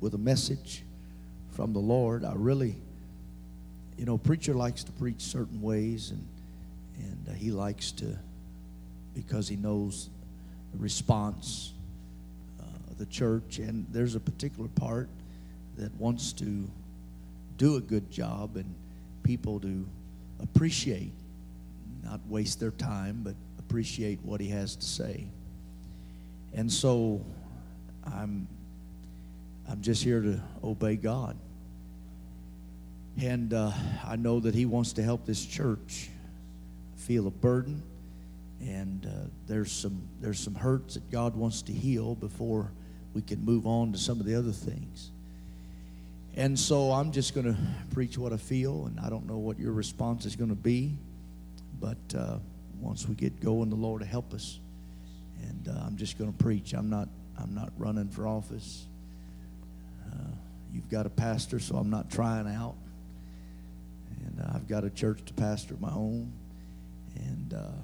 with a message from the Lord. I really, you know, preacher likes to preach certain ways, and and uh, he likes to because he knows the response uh, of the church, and there's a particular part that wants to do a good job and people to appreciate, not waste their time, but appreciate what he has to say. And so, I'm I'm just here to obey God. And uh, I know that He wants to help this church feel a burden. And uh, there's some there's some hurts that God wants to heal before we can move on to some of the other things. And so I'm just going to preach what I feel, and I don't know what your response is going to be. But uh, once we get going, the Lord will help us. And uh, I'm just going to preach. I'm not I'm not running for office. Uh, you've got a pastor, so I'm not trying out. And uh, I've got a church to pastor my own. And uh,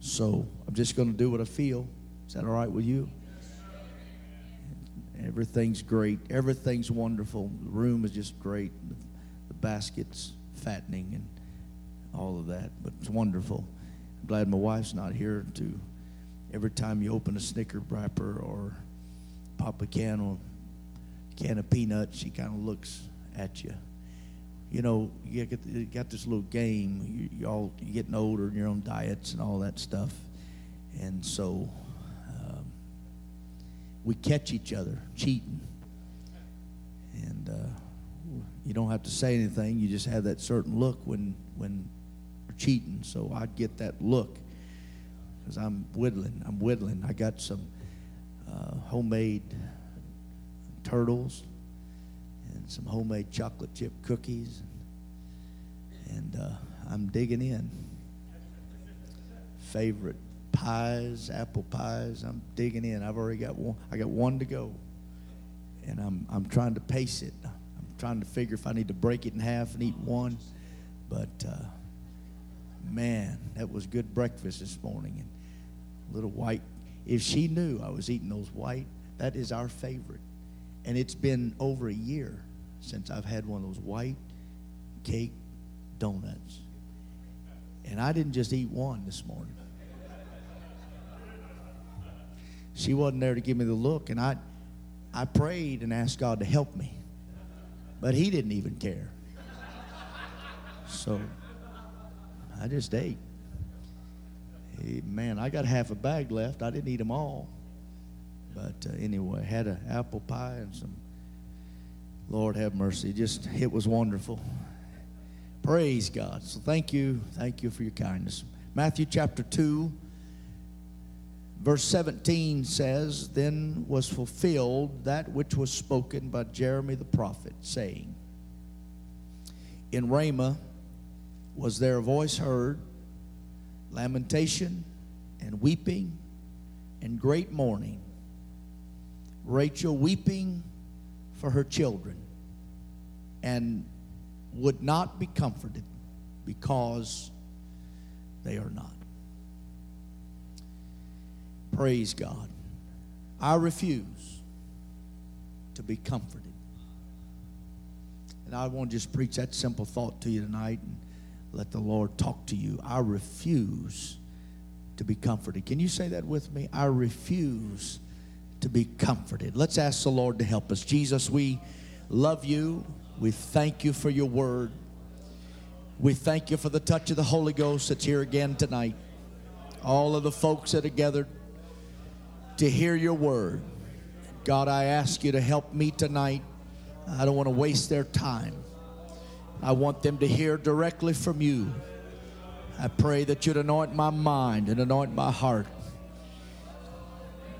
so I'm just going to do what I feel. Is that all right with you? Everything's great. Everything's wonderful. The room is just great. The, the basket's fattening and all of that. But it's wonderful. I'm glad my wife's not here to every time you open a Snicker wrapper or pop a can of can of peanuts, she kind of looks at you. You know, you got this little game. You, you all you're getting older and you're on diets and all that stuff, and so um, we catch each other cheating, and uh, you don't have to say anything. You just have that certain look when when we're cheating. So I'd get that look because I'm whittling. I'm whittling. I got some uh, homemade turtles and some homemade chocolate chip cookies. And uh, I'm digging in. Favorite pies, apple pies. I'm digging in. I've already got one. I got one to go, and I'm I'm trying to pace it. I'm trying to figure if I need to break it in half and eat one. But uh, man, that was good breakfast this morning. And little white. If she knew I was eating those white, that is our favorite. And it's been over a year since I've had one of those white cake donuts. And I didn't just eat one this morning. She wasn't there to give me the look, and I, I prayed and asked God to help me. But He didn't even care. So I just ate. Hey, man, I got half a bag left. I didn't eat them all. But uh, anyway, had an apple pie and some. Lord have mercy. Just it was wonderful. Praise God. So thank you, thank you for your kindness. Matthew chapter two, verse seventeen says, "Then was fulfilled that which was spoken by Jeremy the prophet, saying, In Ramah was there a voice heard, lamentation and weeping and great mourning." Rachel weeping for her children and would not be comforted because they are not. Praise God. I refuse to be comforted. And I want to just preach that simple thought to you tonight and let the Lord talk to you. I refuse to be comforted. Can you say that with me? I refuse to be comforted. Let's ask the Lord to help us. Jesus, we love you. We thank you for your word. We thank you for the touch of the Holy Ghost that's here again tonight. All of the folks that are gathered to hear your word. God, I ask you to help me tonight. I don't want to waste their time. I want them to hear directly from you. I pray that you'd anoint my mind and anoint my heart.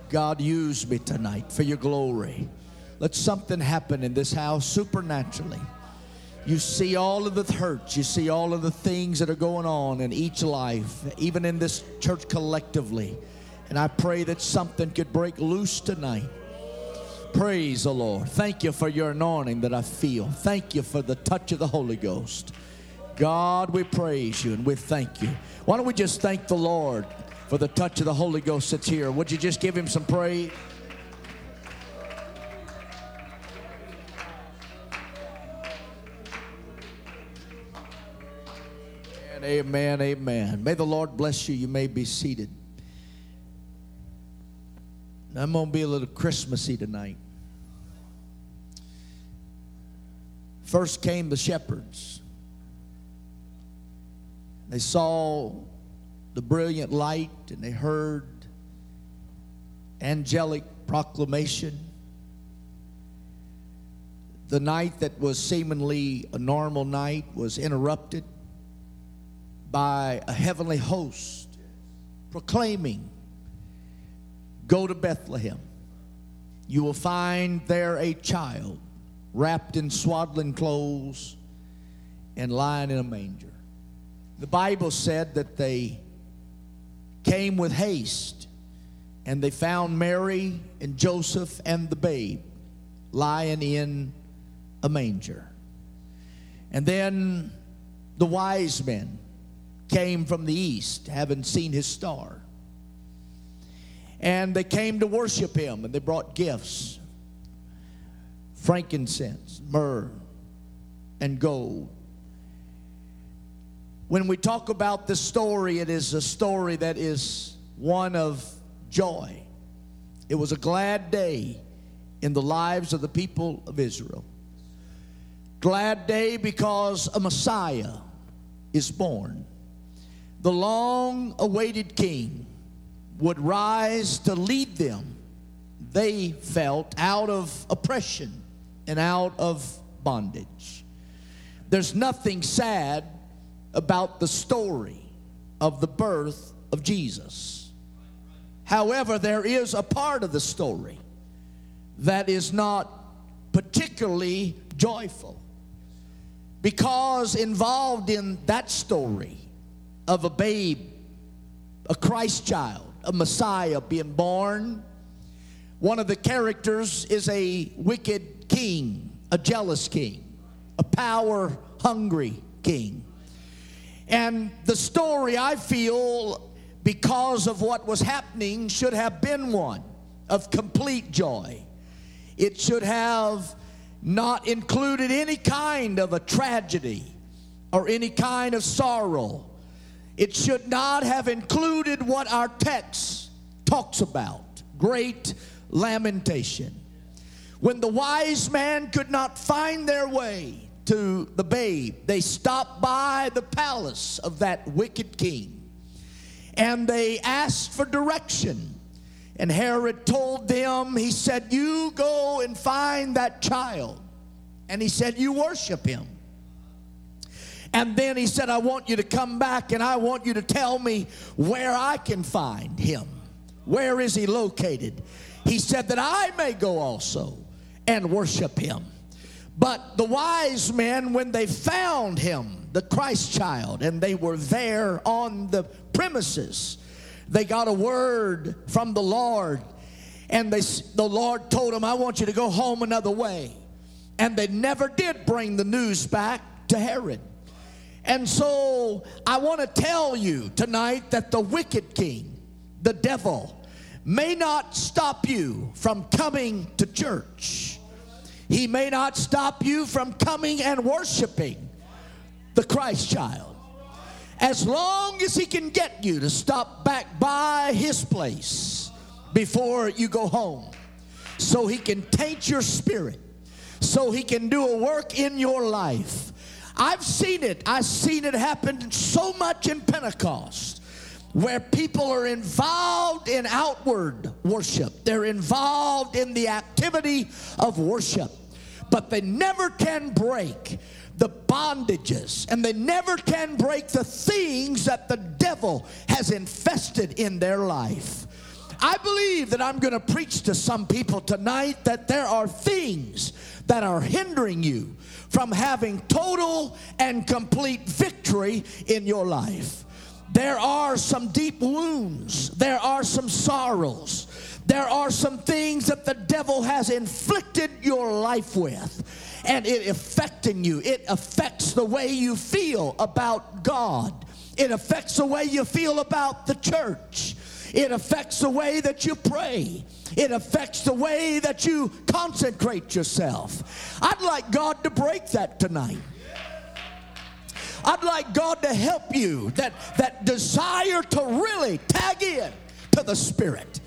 God, use me tonight for your glory. Let something happen in this house supernaturally. You see all of the hurts, you see all of the things that are going on in each life, even in this church collectively. And I pray that something could break loose tonight. Praise the Lord. Thank you for your anointing that I feel. Thank you for the touch of the Holy Ghost. God, we praise you and we thank you. Why don't we just thank the Lord for the touch of the Holy Ghost that's here. Would you just give him some praise? And amen, amen. May the Lord bless you. You may be seated. I'm going to be a little Christmassy tonight. First came the shepherds. They saw the brilliant light and they heard angelic proclamation. The night that was seemingly a normal night was interrupted by a heavenly host proclaiming, Go to Bethlehem. You will find there a child wrapped in swaddling clothes and lying in a manger. The Bible said that they came with haste and they found Mary and Joseph and the babe lying in a manger. And then the wise men came from the east, having seen his star. And they came to worship him, and they brought gifts frankincense, myrrh, and gold. When we talk about this story, it is a story that is one of joy. It was a glad day in the lives of the people of Israel. Glad day because a Messiah is born the long awaited king would rise to lead them, they felt, out of oppression and out of bondage. There's nothing sad about the story of the birth of Jesus. However, there is a part of the story that is not particularly joyful because involved in that story of a babe, a Christ child, a Messiah being born. One of the characters is a wicked king, a jealous king, a power hungry king. And the story, I feel, because of what was happening, should have been one of complete joy. It should have not included any kind of a tragedy or any kind of sorrow it should not have included what our text talks about great lamentation. When the wise man could not find their way to the babe, they stopped by the palace of that wicked king and they asked for direction. And Herod told them, he said, You go and find that child. And he said, You worship him. And then he said, I want you to come back and I want you to tell me where I can find him. Where is he located? He said that I may go also and worship him. But the wise men, when they found him, the Christ child, and they were there on the premises, they got a word from the Lord. And they, the Lord told them, I want you to go home another way. And they never did bring the news back to Herod. And so I want to tell you tonight that the wicked king, the devil, may not stop you from coming to church. He may not stop you from coming and worshiping the Christ child. As long as he can get you to stop back by his place before you go home, so he can taint your spirit, so he can do a work in your life I've seen it. I've seen it happen so much in Pentecost where people are involved in outward worship. They're involved in the activity of worship, but they never can break the bondages and they never can break the things that the devil has infested in their life. I believe that I'm going to preach to some people tonight that there are things that are hindering you from having total and complete victory in your life. There are some deep wounds, there are some sorrows, there are some things that the devil has inflicted your life with and it affecting you. It affects the way you feel about God. It affects the way you feel about the church. It affects the way that you pray. It affects the way that you consecrate yourself. I'd like God to break that tonight. I'd like God to help you that, that desire to really tag in to the Spirit.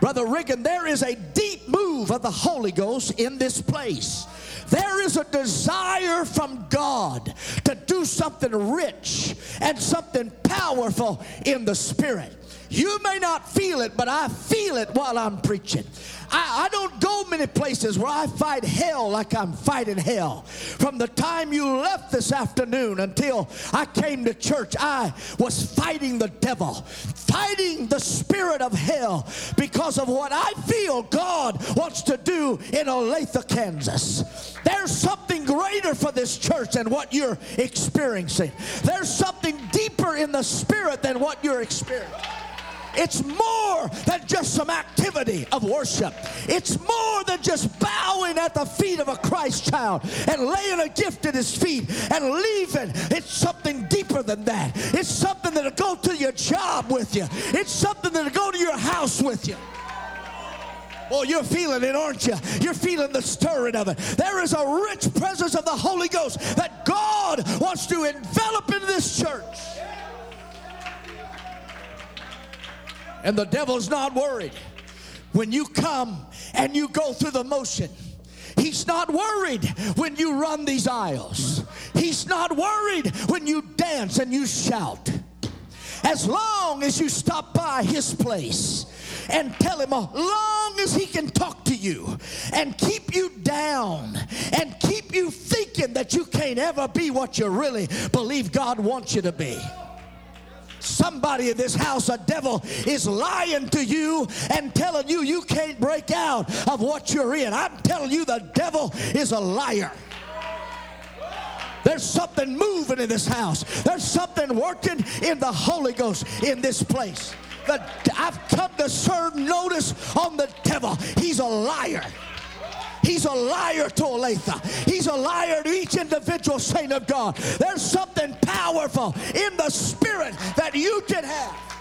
Brother Riggin, there is a deep move of the Holy Ghost in this place. There is a desire from God to do something rich and something powerful in the Spirit. You may not feel it, but I feel it while I'm preaching. I, I, don't go many places where I fight hell like I'm fighting hell. From the time you left this afternoon until I came to church, I was fighting the devil, fighting the spirit of hell because of what I feel God wants to do in Olathe, Kansas. There's something greater for this church than what you're experiencing. There's something deeper in the spirit than what you're experiencing. It's more than just some activity of worship. It's more than just bowing at the feet of a Christ child and laying a gift at his feet and leaving. It's something deeper than that. It's something that'll go to your job with you. It's something that'll go to your house with you. Oh, you're feeling it, aren't you? You're feeling the stirring of it. There is a rich presence of the Holy Ghost that God wants to envelop in this church. And the devil's not worried. When you come and you go through the motion, He's not worried when you run these aisles. He's not worried when you dance and you shout. As long as you stop by his place and tell him, as long as he can talk to you and keep you down and keep you thinking that you can't ever be what you really believe God wants you to be. Somebody in this house, a devil is lying to you and telling you you can't break out of what you're in. I'm telling you, the devil is a liar. There's something moving in this house. There's something working in the Holy Ghost in this place. The, I've come to serve notice on the devil. He's a liar. He's a liar to Olathe. He's a liar to each individual saint of God. There's something powerful in the spirit that you can have.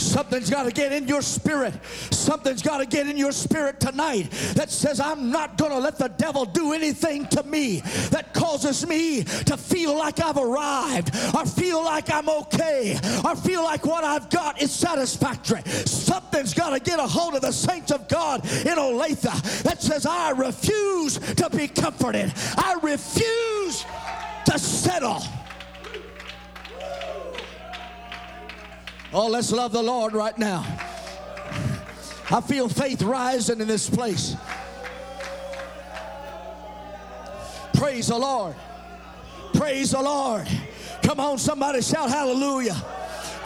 Something's got to get in your spirit. Something's got to get in your spirit tonight that says, I'm not going to let the devil do anything to me that causes me to feel like I've arrived or feel like I'm okay or feel like what I've got is satisfactory. Something's got to get a hold of the saints of God in Olathe that says, I refuse to be comforted. I refuse to settle. Oh, let's love the Lord right now. I feel faith rising in this place. Praise the Lord. Praise the Lord. Come on, somebody shout hallelujah.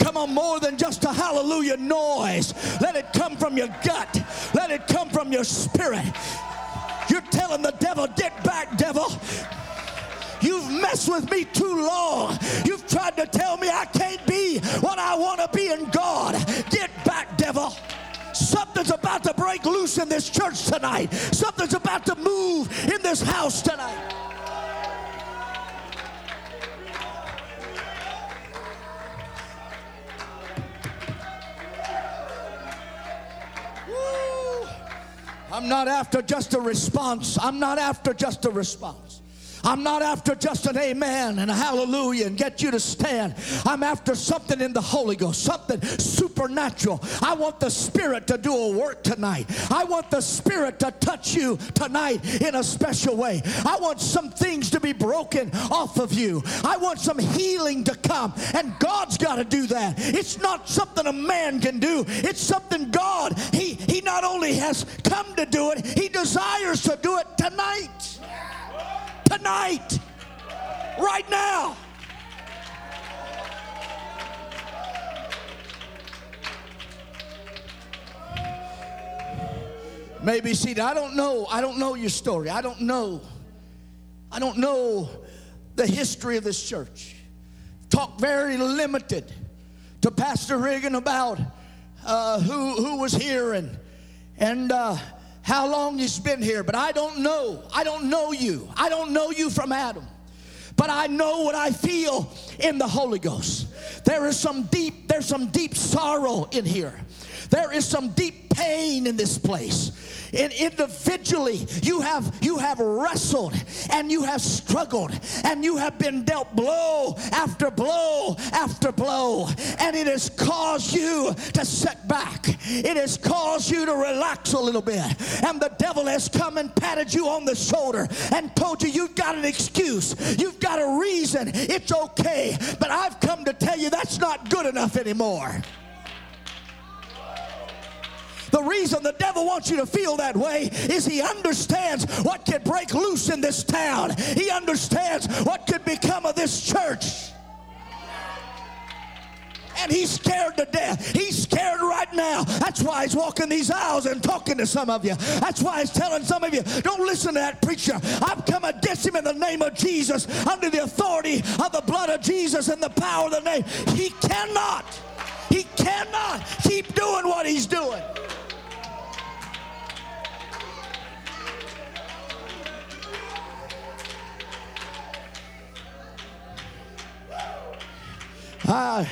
Come on, more than just a hallelujah noise. Let it come from your gut, let it come from your spirit. You're telling the devil, get back, devil. You've messed with me too long. You've tried to tell me I can't be what I want to be in God. Get back, devil. Something's about to break loose in this church tonight. Something's about to move in this house tonight. I'm not after just a response. I'm not after just a response. I'm not after just an amen and a hallelujah and get you to stand. I'm after something in the Holy Ghost, something supernatural. I want the Spirit to do a work tonight. I want the Spirit to touch you tonight in a special way. I want some things to be broken off of you. I want some healing to come, and God's got to do that. It's not something a man can do, it's something God, He, he not only has come to do it, He desires to do it tonight tonight, right now. Maybe see, I don't know. I don't know your story. I don't know. I don't know the history of this church. Talk very limited to Pastor Reagan about uh, who who was here and and uh, how long he's been here, but I don't know. I don't know you. I don't know you from Adam. But I know what I feel in the Holy Ghost. There is some deep, there's some deep sorrow in here. There is some deep pain in this place. And individually, you have you have wrestled and you have struggled and you have been dealt blow after blow after blow, and it has caused you to set back. It has caused you to relax a little bit, and the devil has come and patted you on the shoulder and told you you've got an excuse, you've got a reason, it's okay. But I've come to tell you that's not good enough anymore. The reason the devil wants you to feel that way is he understands what could break loose in this town. He understands what could become of this church. And he's scared to death. He's scared right now. That's why he's walking these aisles and talking to some of you. That's why he's telling some of you, don't listen to that preacher. I've come against him in the name of Jesus, under the authority of the blood of Jesus and the power of the name. He cannot, he cannot keep doing what he's doing. I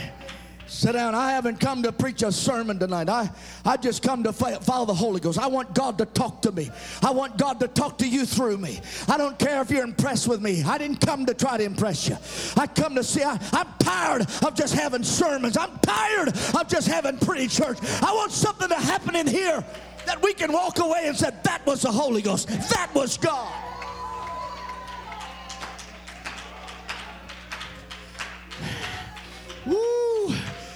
sit down. I haven't come to preach a sermon tonight. I, I just come to follow the Holy Ghost. I want God to talk to me. I want God to talk to you through me. I don't care if you're impressed with me. I didn't come to try to impress you. I come to see. I, I'm tired of just having sermons. I'm tired of just having pretty church. I want something to happen in here that we can walk away and say, that was the Holy Ghost. That was God. Woo.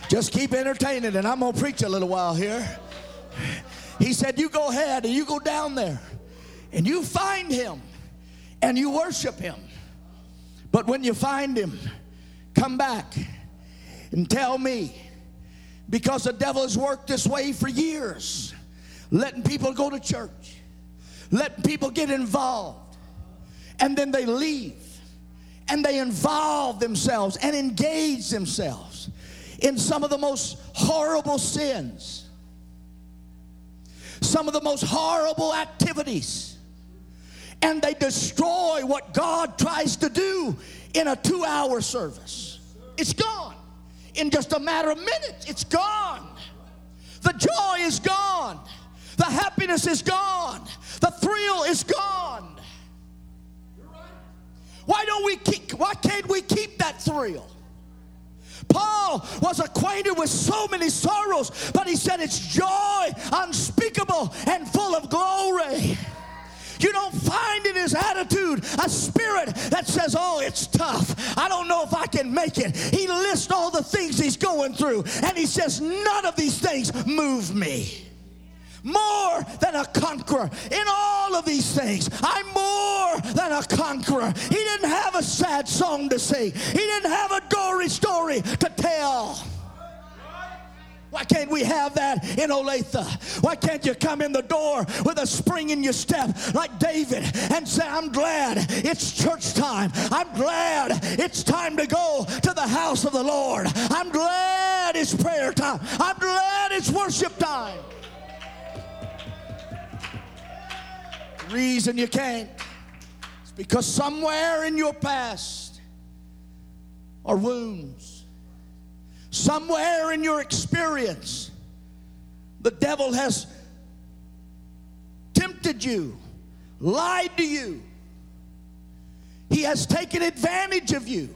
Just keep entertaining, and I'm going to preach a little while here. He said, You go ahead and you go down there and you find him and you worship him. But when you find him, come back and tell me because the devil has worked this way for years, letting people go to church, letting people get involved, and then they leave and they involve themselves and engage themselves in some of the most horrible sins, some of the most horrible activities, and they destroy what God tries to do in a two hour service. It's gone. In just a matter of minutes, it's gone. The joy is gone. The happiness is gone. Why can't we keep that thrill? Paul was acquainted with so many sorrows, but he said it's joy unspeakable and full of glory. You don't find in his attitude a spirit that says, Oh, it's tough. I don't know if I can make it. He lists all the things he's going through, and he says, None of these things move me more than a conqueror in all of these things. I'm more than a conqueror. He didn't have a sad song to sing, he didn't have a gory story to tell. Why can't we have that in Olathe? Why can't you come in the door with a spring in your step like David and say, I'm glad it's church time. I'm glad it's time to go to the house of the Lord. I'm glad it's prayer time. I'm glad it's worship time. Reason you can't is because somewhere in your past are wounds. Somewhere in your experience, the devil has tempted you, lied to you. He has taken advantage of you,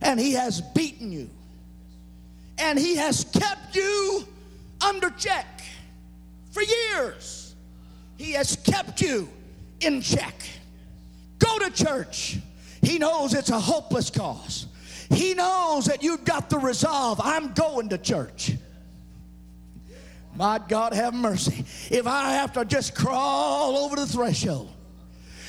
and he has beaten you, and he has kept you under check for years. He has kept you in check. Go to church. He knows it's a hopeless cause. He knows that you've got the resolve. I'm going to church. My God, have mercy. If I have to just crawl over the threshold,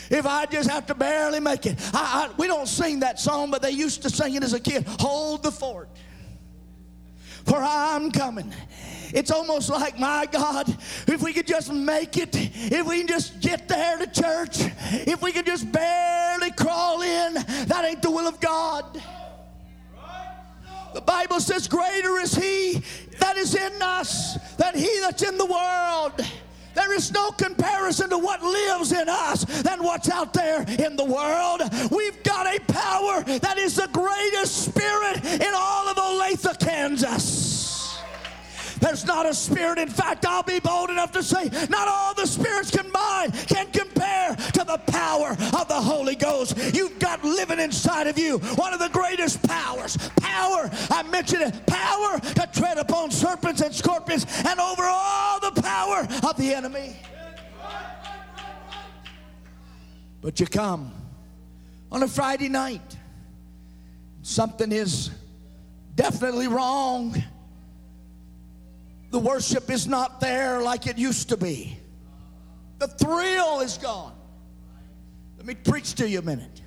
if I just have to barely make it. I, I, we don't sing that song, but they used to sing it as a kid. Hold the fort, for I'm coming. It's almost like, my God, if we could just make it, if we can just get there to church, if we could just barely crawl in, that ain't the will of God. The Bible says, Greater is He that is in us than He that's in the world. There is no comparison to what lives in us than what's out there in the world. We've got a power that is the greatest spirit in all of Olathe, Kansas. There's not a spirit. In fact, I'll be bold enough to say, not all the spirits combined can compare to the power of the Holy Ghost. You've got living inside of you one of the greatest powers. Power, I mentioned it, power to tread upon serpents and scorpions and over all the power of the enemy. But you come on a Friday night, something is definitely wrong. The worship is not there like it used to be. The thrill is gone. Let me preach to you a minute.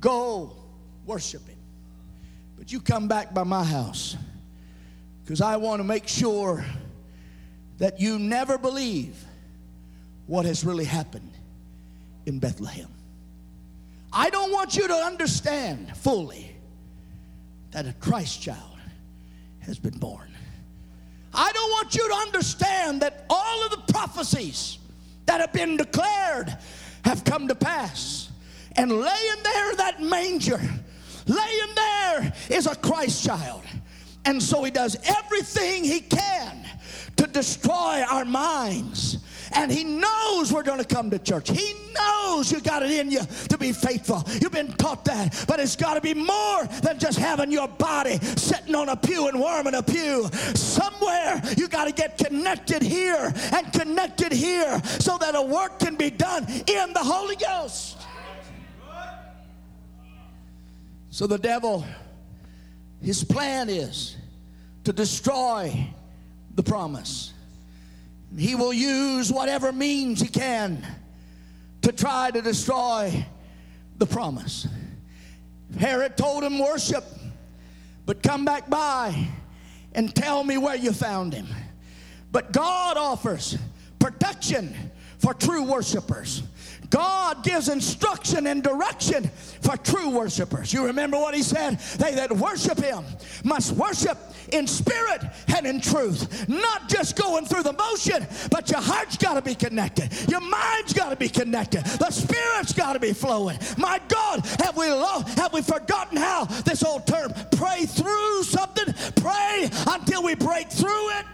Go worship worshiping. But you come back by my house because I want to make sure that you never believe what has really happened in Bethlehem. I don't want you to understand fully that a Christ child has been born. I don't want you to understand that all of the prophecies that have been declared have come to pass. And laying there that manger, laying there is a Christ child. And so he does everything he can to destroy our minds and He knows we're going to come to church. He knows you got it in you to be faithful. You've been taught that. But it's got to be more than just having your body sitting on a pew and warming a pew. Somewhere you got to get connected here and connected here so that a work can be done in the Holy Ghost. So the devil, his plan is to destroy the promise. He will use whatever means he can to try to destroy the promise. Herod told him, Worship, but come back by and tell me where you found him. But God offers protection for true worshipers. God gives instruction and direction for true worshipers. You remember what he said? They that worship him must worship in spirit and in truth. Not just going through the motion, but your heart's got to be connected. Your mind's got to be connected. The spirit's got to be flowing. My God, have we have we forgotten how this old term pray through something? Pray until we break through it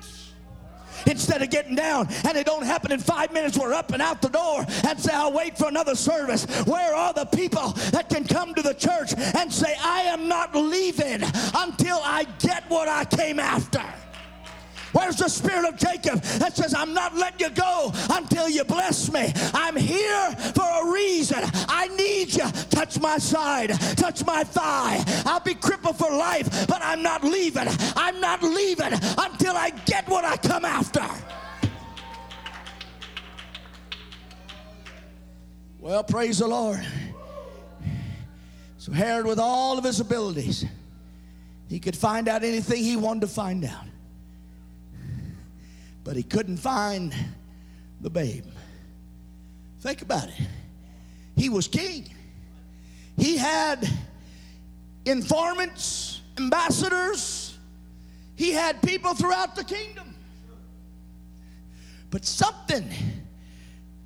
instead of getting down. And it don't happen in five minutes. We're up and out the door and say i'll wait for another service. Where are the people that can come to the church and say i am not leaving until i get what i came after Where's the spirit of Jacob that says, I'm not letting you go until you bless me? I'm here for a reason. I need you. Touch my side, touch my thigh. I'll be crippled for life, but I'm not leaving. I'm not leaving until I get what I come after. Well, praise the Lord. So, Herod, with all of his abilities, he could find out anything he wanted to find out but he couldn't find the babe. Think about it. He was king. He had informants, ambassadors, he had people throughout the kingdom. But something,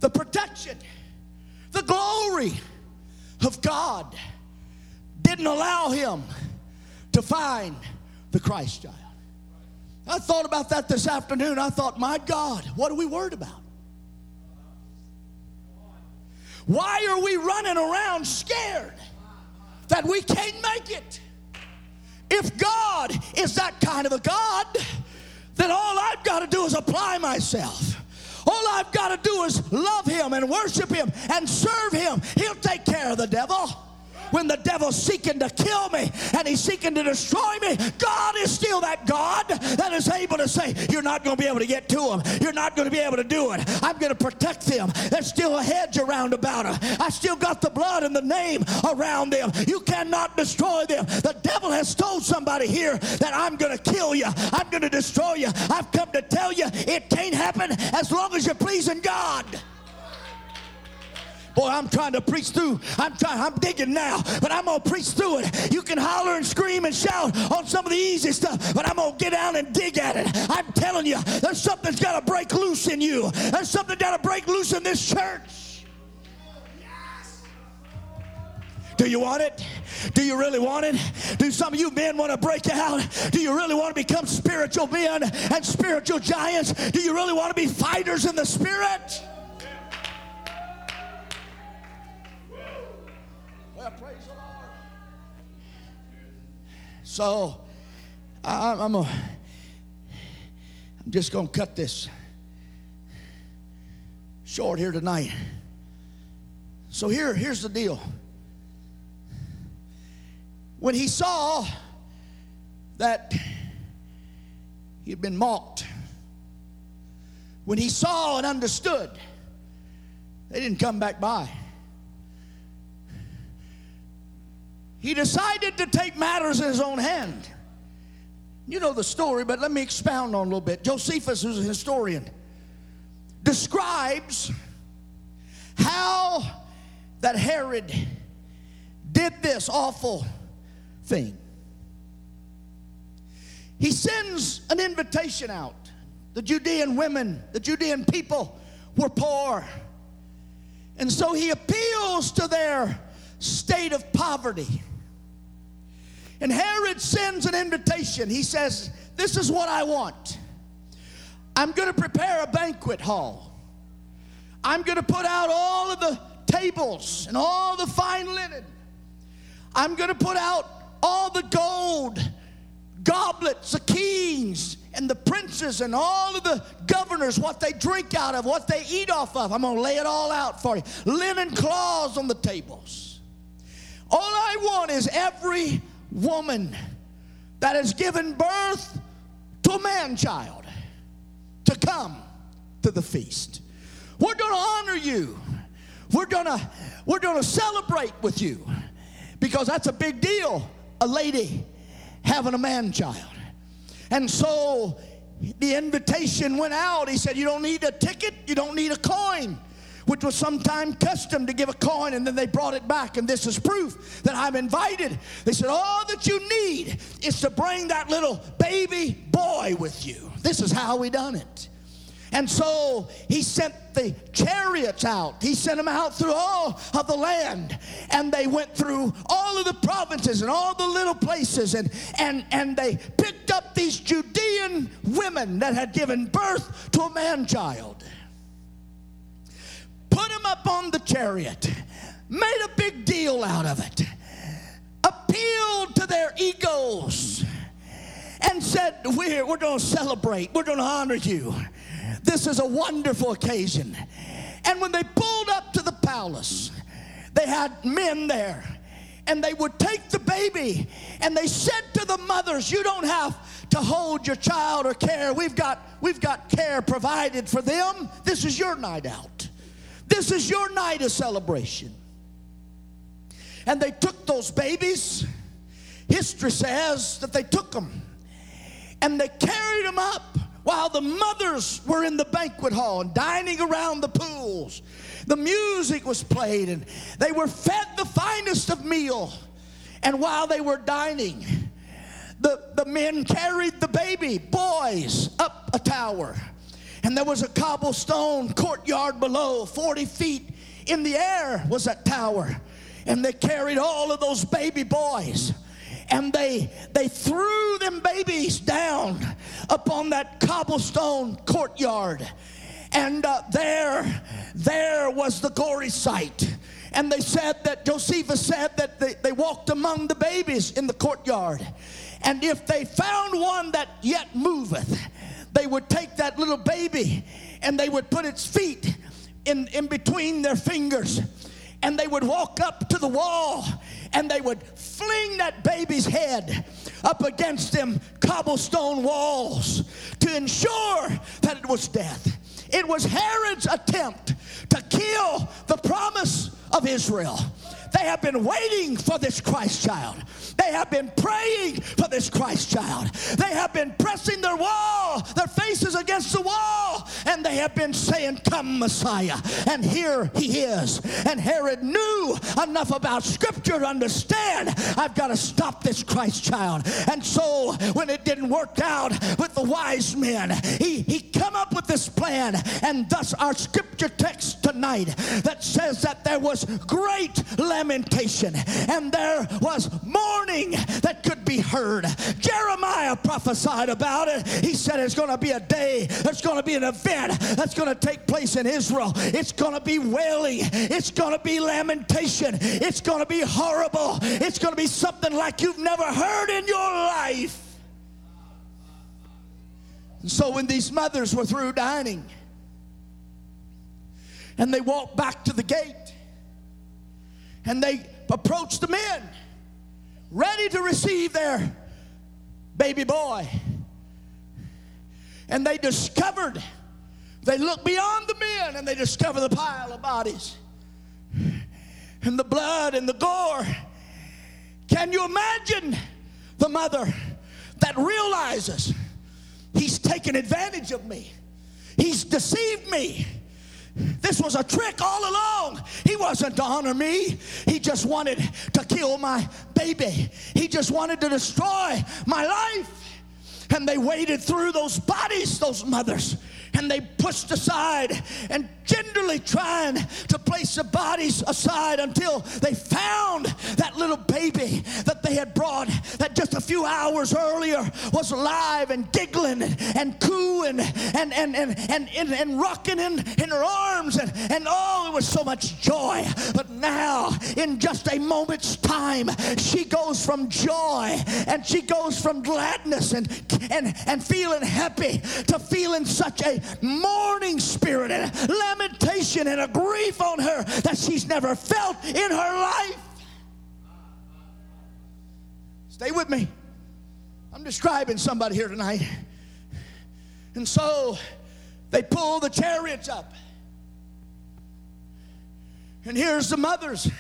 the protection, the glory of God didn't allow him to find the Christ child. I thought about that this afternoon. I thought, my God, what are we worried about? Why are we running around scared that we can't make it? If God is that kind of a God, then all I've got to do is apply myself. All I've got to do is love Him and worship Him and serve Him. He'll take care of the devil when the devil's seeking to kill me and he's seeking to destroy me, God is still that God that is able to say, You're not going to be able to get to him. You're not going to be able to do it. I'm going to protect them. There's still a hedge around about them. I still got the blood and the name around them. You cannot destroy them. The devil has told somebody here that I'm going to kill you, I'm going to destroy you. I've come to tell you it can't happen as long as you're pleasing God. Boy, I'm trying to preach through. I'm trying, I'm digging now, but I'm gonna preach through it. You can holler and scream and shout on some of the easy stuff, but I'm gonna get down and dig at it. I'm telling you, there's something's gotta break loose in you. There's something gotta break loose in this church. Do you want it? Do you really want it? Do some of you men want to break out? Do you really want to become spiritual men and spiritual giants? Do you really want to be fighters in the spirit? So, I, I'm, a, I'm just going to cut this short here tonight. So here, here's the deal. When he saw that he had been mocked, when he saw and understood, they didn't come back by. He decided to take matters in his own hand. You know the story, but let me expound on a little bit. Josephus, who's a historian, describes how that Herod did this awful thing. He sends an invitation out. The Judean women, the Judean people were poor. And so he appeals to their state of poverty. And Herod sends an invitation. He says, This is what I want. I'm going to prepare a banquet hall. I'm going to put out all of the tables and all the fine linen. I'm going to put out all the gold, goblets, the kings, and the princes, and all of the governors, what they drink out of, what they eat off of. I'm going to lay it all out for you. Linen cloths on the tables. All I want is every woman that has given birth to a man child to come to the feast. We're going to honor you. We're going to we're going to celebrate with you because that's a big deal. A lady having a man child. And so the invitation went out. He said, You don't need a ticket, you don't need a coin which was sometime custom to give a coin and then they brought it back and this is proof that i'm invited they said all that you need is to bring that little baby boy with you this is how we done it and so he sent the chariots out. He sent them out through all of the land. And they went through all of the provinces and all the little places. And, and, and they picked up these Judean women that had given birth to a man child up on the chariot, made a big deal out of it, appealed to their egos, and said, We're, we're going to celebrate, we're going to honor you. This is a wonderful occasion. And when they pulled up to the palace, they had men there and they would take the baby and they said to the mothers you don't have to hold your child or care we've got we've got care provided for them this is your night out this is your night of celebration. And they took those babies. History says that they took them and they carried them up while the mothers were in the banquet hall and dining around the pools. The music was played and they were fed the finest of meal. And while they were dining, the, the men carried the baby, boys, up a tower and there was a cobblestone courtyard below, 40 feet in the air was that tower. And they carried all of those baby boys. And they they threw them babies down upon that cobblestone courtyard. And uh, there there was the gory sight. And they said that josephus said that they, they walked among the babies in the courtyard. And if they found one that yet moveth they would take that little baby and they would put its feet in, in between their fingers and they would walk up to the wall and they would fling that baby's head up against them cobblestone walls to ensure that it was death. It was Herod's attempt to kill the promise of Israel. They have been waiting for this Christ child. They have been praying for this Christ child. They have been pressing their wall, their faces against the wall, and they have been saying, Come, Messiah. And here he is. And Herod knew enough about Scripture to understand I've got to stop this Christ child. And so when it didn't work out with the wise men, he, he come up with this plan. And thus our scripture text tonight that says that there was great lamentation lamentation, and there was mourning that could be heard. Jeremiah prophesied about it. He said it's going to be a day, there's going to be an event that's going to take place in Israel. It's going to be wailing, it's going to be lamentation, it's going to be horrible, it's going to be something like you've never heard in your life. And so when these mothers were through dining, and they walked back to the gate, and they approached the men, ready to receive their baby boy. And they discovered, they looked beyond the men and they discovered the pile of bodies and the blood and the gore. Can you imagine the mother that realizes he's taken advantage of me? He's deceived me. This was a trick all along. He wasn't to honor me. He just wanted to kill my baby. He just wanted to destroy my life. And they waded through those bodies, those mothers, and they pushed aside and gingerly trying to place the bodies aside until they found that little baby that they had brought that just a few hours earlier was alive and giggling and, cooing and, and, and, and, and, and rocking in, in her arms. And, and oh it was so much joy. But now in just a moment's time she goes from joy and she goes from gladness and, and, and feeling happy to feeling such a mourning spirit and lamentation and a grief on her that she's never felt in her life. Stay with me. I'm describing somebody here tonight. And so they pull the chariots up. And here's the mothers,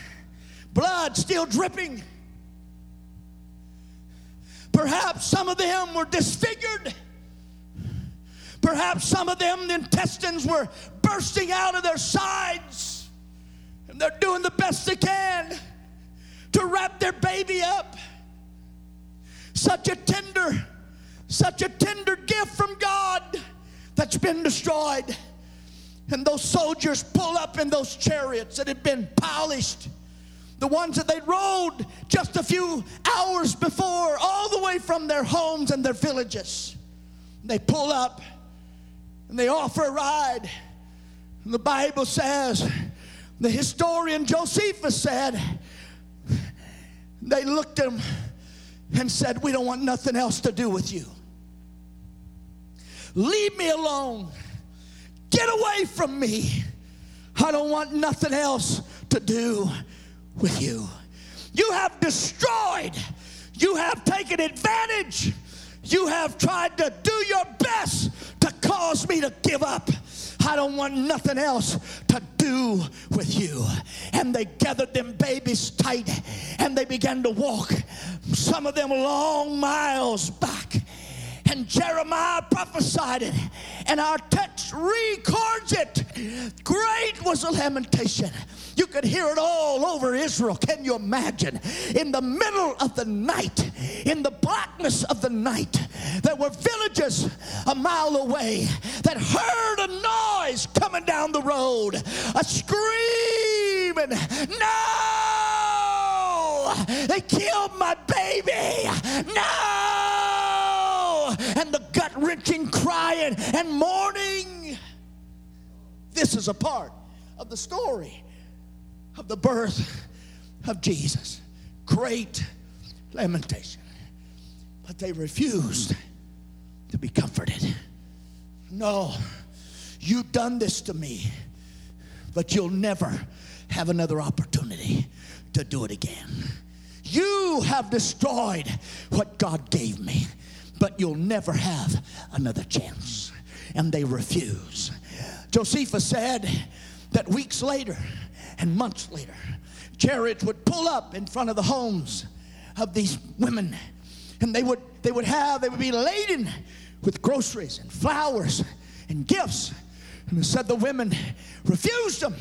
blood still dripping. Perhaps some of them were disfigured. Perhaps some of them, the intestines were bursting out of their sides. And they're doing the best they can to wrap their baby up. Such a tender, such a tender gift from God that's been destroyed. And those soldiers pull up in those chariots that had been polished. The ones that they rode just a few hours before, all the way from their homes and their villages. They pull up and they offer a ride. And the Bible says, the historian Josephus said, they looked at him and said, We don't want nothing else to do with you. Leave me alone. Get away from me. I don't want nothing else to do with you. You have destroyed, you have taken advantage, you have tried to do your best cause me to give up. I don't want nothing else to do with you. And they gathered them babies tight and they began to walk, some of them long miles back. And Jeremiah prophesied it, and our text records it. Great was the lamentation. You could hear it all over Israel. Can you imagine? In the middle of the night, in the blackness of the night, there were villages a mile away that heard a noise coming down the road, a scream, and no! They killed my baby! No! And the gut wrenching crying and mourning. This is a part of the story of the birth of Jesus. Great lamentation. But they refused to be comforted. No, you've done this to me, but you'll never have another opportunity to do it again. You have destroyed what God gave me, but you'll never have another chance. And they refuse. Josephus said that weeks later, and months later, chariots would pull up in front of the homes of these women. And they would, they would have, they would be laden with groceries and flowers and gifts. And said the women refused them.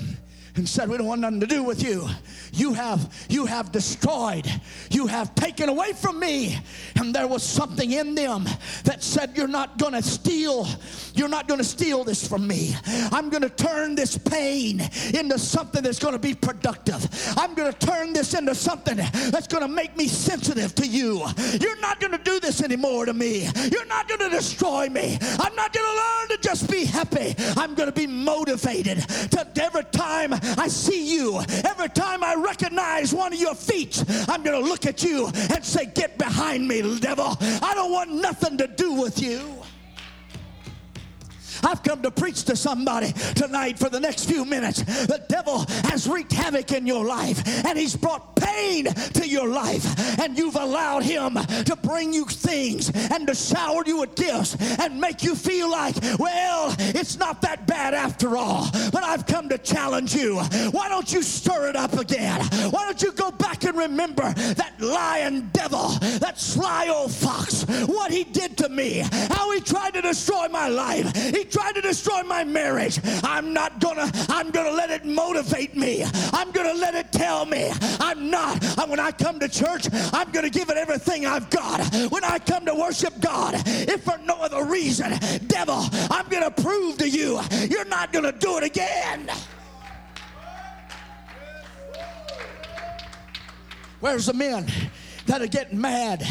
And said, We don't want nothing to do with you. You have, you have destroyed, you have taken away from me. And there was something in them that said, You're not gonna steal, you're not gonna steal this from me. I'm gonna turn this pain into something that's gonna be productive. I'm gonna turn this into something that's gonna make me sensitive to you. You're not gonna do this anymore to me. You're not gonna destroy me. I'm not gonna learn to just be happy. I'm gonna be motivated to every time I see you, every time I recognize one of your feet, I'm going to look at you and say, Get behind me, devil. I don't want nothing to do with you. I've come to preach to somebody tonight for the next few minutes. The devil has wreaked havoc in your life and he's brought pain to your life, and you've allowed him to bring you things and to shower you with gifts and make you feel like, well, it's not that bad after all. But I've come to challenge you. Why don't you stir it up again? Why don't you go back and remember that lion devil, that sly old fox, what he did to me, how he tried to destroy my life. He tried to destroy my marriage. I'm not gonna, I'm gonna let it motivate me. I'm gonna let it tell me I'm not. When I come to church, I'm gonna give it everything I've got. When I come to worship God, if for no other reason, devil, I'm gonna prove to you you're not gonna do it again. Where's the men that are getting mad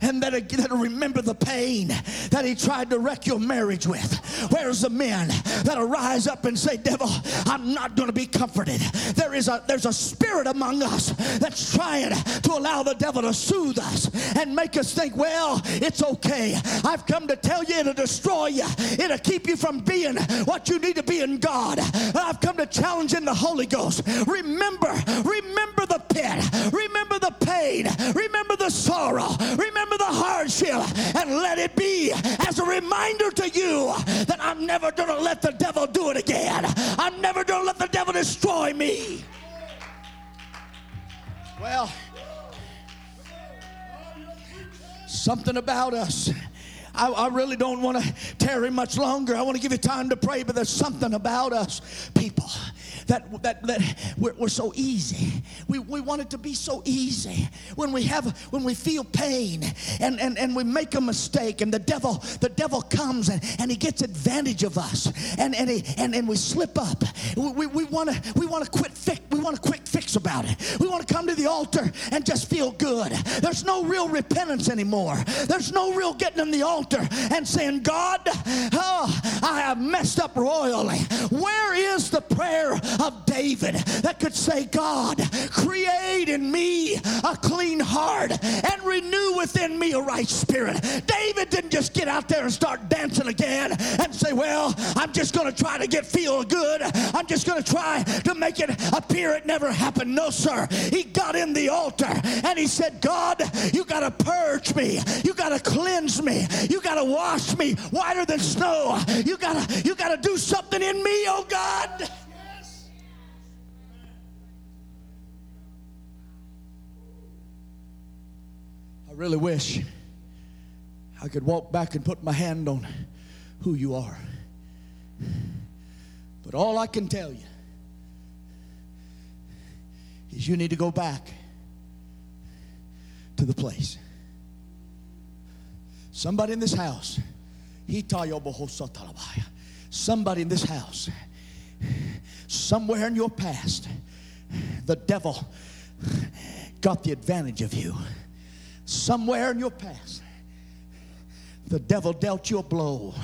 and that, that remember the pain that he tried to wreck your marriage with? Where's the men that'll rise up and say, Devil, I'm not going to be comforted? There is a there's a spirit among us that's trying to allow the devil to soothe us and make us think, well, it's okay. I've come to tell you it'll destroy you. It'll keep you from being what you need to be in God. I've come to challenge in the Holy Ghost. Remember, remember the pit. Remember the pain. Remember the sorrow. Remember the hardship. And let it be as a reminder to you that I'm never going to let the devil do it again. I'm never going to let the devil destroy me. Well, something about us. I, I really don't want to tarry much longer. I want to give you time to pray, but there's something about us, people that, that, that we're, we're so easy. We, we want it to be so easy. When we have, when we feel pain and, and, and we make a mistake and the devil, the devil comes and, and he gets advantage of us and, and, he, and, and we slip up. We, we, want to we wanna quit fix, we want a quick fix about it. We want to come to the altar and just feel good. There's no real repentance anymore. There's no real getting in the altar and saying, God, oh, I have messed up royally. Where is the prayer of David that could say, God, create in me a clean heart and renew within me a right spirit. David didn't just get out there and start dancing again and say, Well, I'm just going to try to get feel good. I'm just going to try to make it appear it never happened. No, sir. He got in the altar and he said, God, you got to purge me. You got to cleanse me. You got to wash me whiter than snow. You got to you got to do something in me, oh God. Really wish I could walk back and put my hand on who you are. But all I can tell you is you need to go back to the place. Somebody in this house, somebody in this house, somewhere in your past, the devil got the advantage of you somewhere in your past, the devil dealt you a blow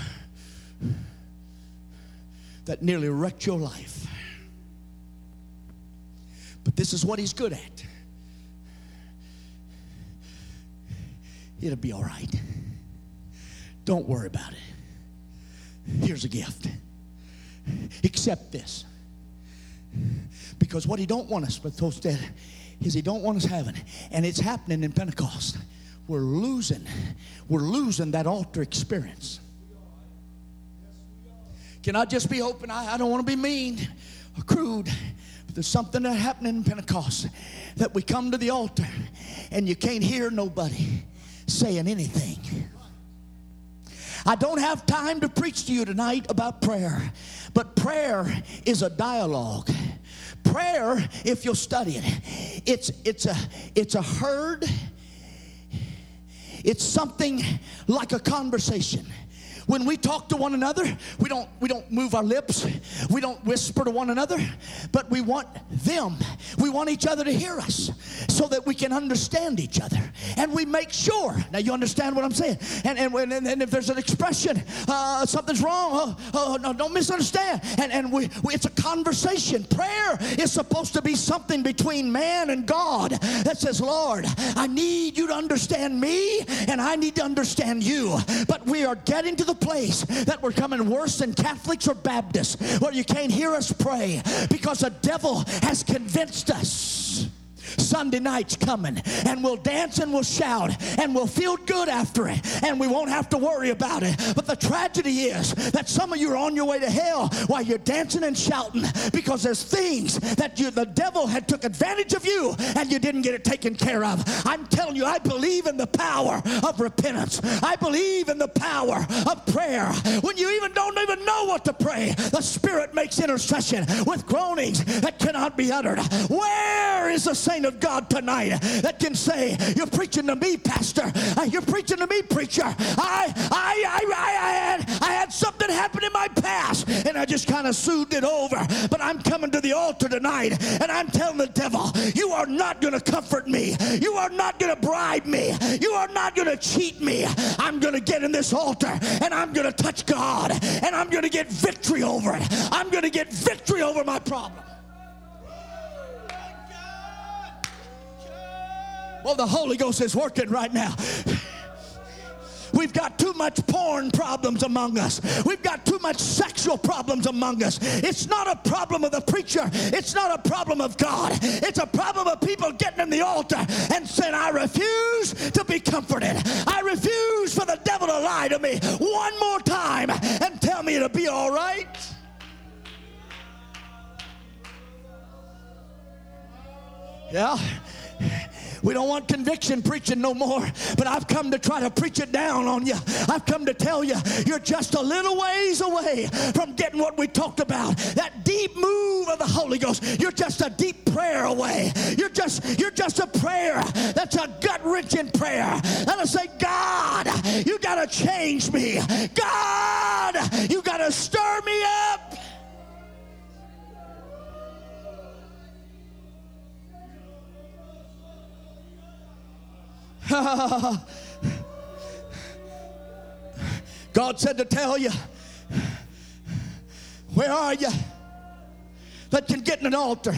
that nearly wrecked your life. But this is what he's good at. It'll be all right. Don't worry about it. Here's a gift. Accept this. Because what he don't want us, but that is he don't want us having. And it's happening in Pentecost. We're losing, we're losing that altar experience. Can I just be open? I, I don't want to be mean or crude. But there's something that happening in Pentecost that we come to the altar and you can't hear nobody saying anything. I don't have time to preach to you tonight about prayer, but prayer is a dialogue prayer, if you'll study it, it's, it's, a, it's a herd, it's something like a conversation. When we talk to one another, we don't, we don't move our lips, we don't whisper to one another, but we want them. We want each other to hear us so that we can understand each other. And we make sure. Now, you understand what I'm saying? And, and, and, and if there's an expression, uh, something's wrong, oh, oh, no, don't misunderstand. And, and we, we, it's a conversation. Prayer is supposed to be something between man and God that says, Lord, I need you to understand me, and I need to understand you. But we are getting to the place that we're coming worse than Catholics or Baptists, where you can't hear us pray because the devil has convinced us. Sunday night's coming, and we'll dance and we'll shout, and we'll feel good after it, and we won't have to worry about it. But the tragedy is that some of you are on your way to hell while you're dancing and shouting because there's things that you, the devil had took advantage of you, and you didn't get it taken care of. I'm telling you, I believe in the power of repentance. I believe in the power of prayer. When you even don't even know what to pray, the Spirit makes intercession with groanings that cannot be uttered. Where is the saint of God tonight that can say, You're preaching to me, Pastor. Uh, You're preaching to me, preacher. I, I, I, I, I, had, I had something happen in my past and I just kind of soothed it over. But I'm coming to the altar tonight and I'm telling the devil, You are not going to comfort me. You are not going to bribe me. You are not going to cheat me. I'm going to get in this altar and I'm going to touch God and I'm going to get victory over it. I'm going to get victory over my problem. Well, the Holy Ghost is working right now. We've got too much porn problems among us. We've got too much sexual problems among us. It's not a problem of the preacher. It's not a problem of God. It's a problem of people getting in the altar and saying, I refuse to be comforted. I refuse for the devil to lie to me one more time and tell me it'll be all right. Yeah. We don't want conviction preaching no more, but I've come to try to preach it down on you. I've come to tell you, you're just a little ways away from getting what we talked about. That deep move of the Holy Ghost. You're just a deep prayer away. You're just, you're just a prayer that's a gut-wrenching prayer. That'll say, God, you gotta change me. God, you gotta stir me up. God said to tell you, where are you that can get in an altar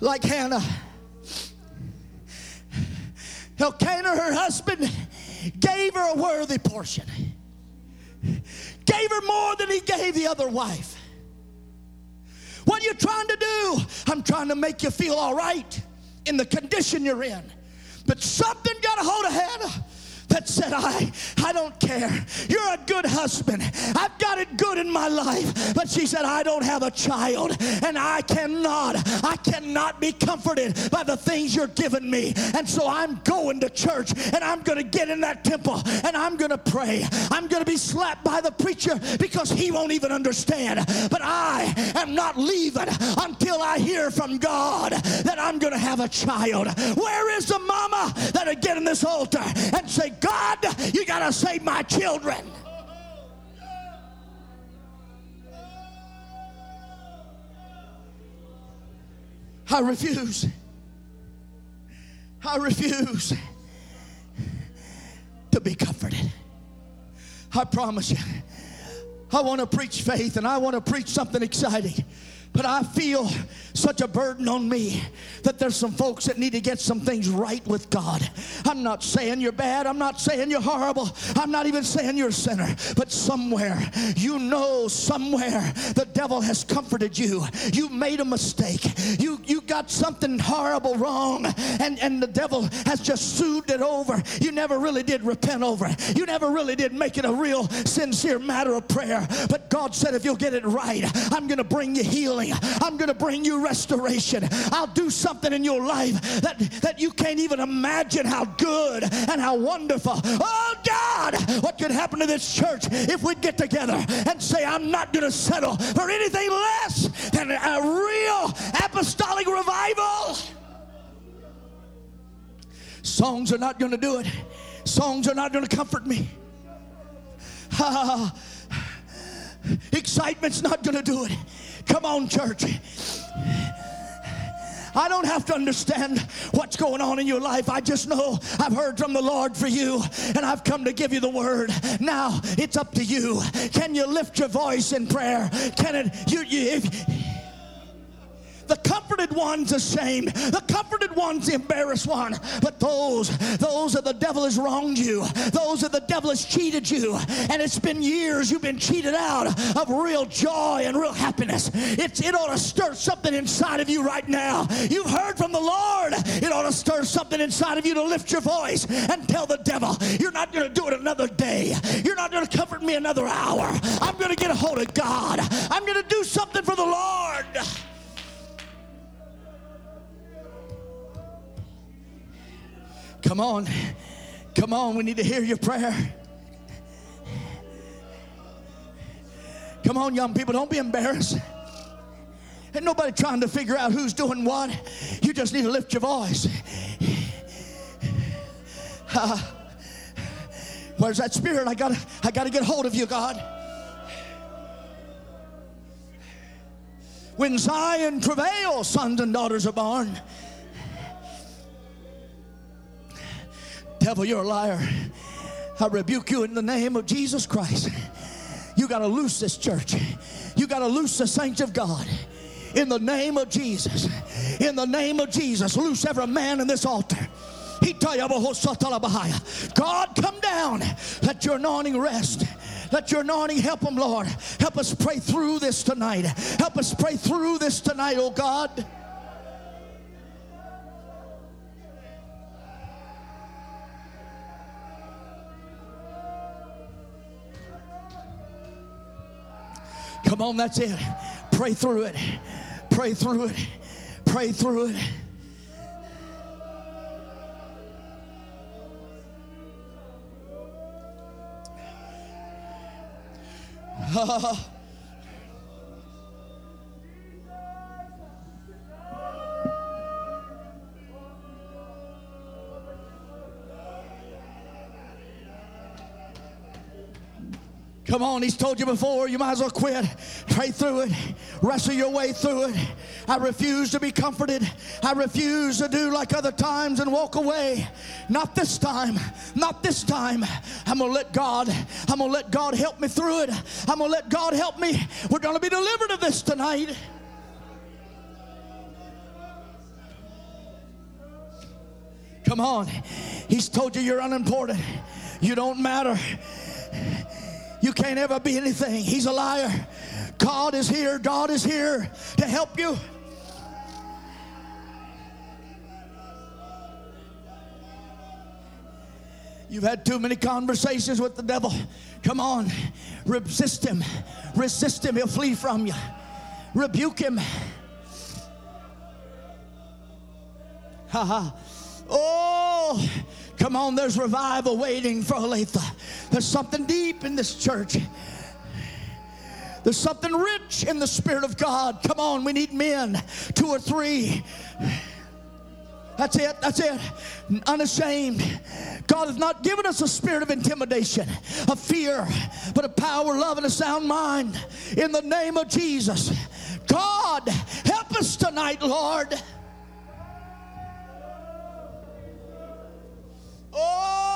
like Hannah? Elkanah, her husband, gave her a worthy portion, gave her more than he gave the other wife. What are you trying to do? I'm trying to make you feel all right in the condition you're in. But something got a hold of Hannah that said, I, I don't care. You're a good husband. I've got it good in my life. But she said, I don't have a child. And I cannot, I cannot be comforted by the things you're giving me. And so I'm going to church and I'm going to get in that temple and I'm going to pray. I'm going to be slapped by the preacher because he won't even understand. But I am not leaving until I hear from God that I'm going to have a child. Where is the mama that'll get in this altar and say, God, you got to save my children. I refuse. I refuse to be comforted. I promise you. I want to preach faith and I want to preach something exciting. But I feel such a burden on me that there's some folks that need to get some things right with God. I'm not saying you're bad. I'm not saying you're horrible. I'm not even saying you're a sinner. But somewhere, you know, somewhere the devil has comforted you. You made a mistake. You, you got something horrible wrong, and, and the devil has just soothed it over. You never really did repent over it. You never really did make it a real sincere matter of prayer. But God said, if you'll get it right, I'm going to bring you healing. I'm going to bring you restoration. I'll do something in your life that, that you can't even imagine how good and how wonderful. Oh, God, what could happen to this church if we'd get together and say, I'm not going to settle for anything less than a real apostolic revival. Songs are not going to do it. Songs are not going to comfort me. Excitement's not going to do it. Come on, church. I don't have to understand what's going on in your life. I just know I've heard from the Lord for you and I've come to give you the word. Now it's up to you. Can you lift your voice in prayer? Can it, you, you if, the comforted one's ashamed. The comforted one's the embarrassed one. But those, those that the devil has wronged you, those that the devil has cheated you, and it's been years you've been cheated out of real joy and real happiness. It's, it ought to stir something inside of you right now. You've heard from the Lord. It ought to stir something inside of you to lift your voice and tell the devil, You're not going to do it another day. You're not going to comfort me another hour. I'm going to get a hold of God. I'm going to do something for the Lord. Come on. Come on. We need to hear your prayer. Come on, young people. Don't be embarrassed. Ain't nobody trying to figure out who's doing what. You just need to lift your voice. Uh, where's that spirit? I gotta, I gotta get hold of you, God. When Zion travails, sons and daughters are born. Devil, you're a liar. I rebuke you in the name of Jesus Christ. You got to loose this church. You got to loose the saints of God. In the name of Jesus. In the name of Jesus. Loose every man in this altar. God, come down. Let your anointing rest. Let your anointing help them, Lord. Help us pray through this tonight. Help us pray through this tonight, oh God. Come on, that's it. Pray through it. Pray through it. Pray through it. Uh, Come on, he's told you before, you might as well quit. Pray through it, wrestle your way through it. I refuse to be comforted. I refuse to do like other times and walk away. Not this time, not this time. I'm gonna let God, I'm gonna let God help me through it. I'm gonna let God help me. We're gonna be delivered of this tonight. Come on, he's told you you're unimportant, you don't matter. You can't ever be anything. He's a liar. God is here. God is here to help you. You've had too many conversations with the devil. Come on, resist him. Resist him, he'll flee from you. Rebuke him. Ha ha. Oh, Come on, there's revival waiting for Olathe. There's something deep in this church. There's something rich in the Spirit of God. Come on, we need men, two or three. That's it. That's it. Unashamed. God has not given us a spirit of intimidation, of fear, but of power, love, and a sound mind. In the name of Jesus. God, help us tonight, Lord. Oh!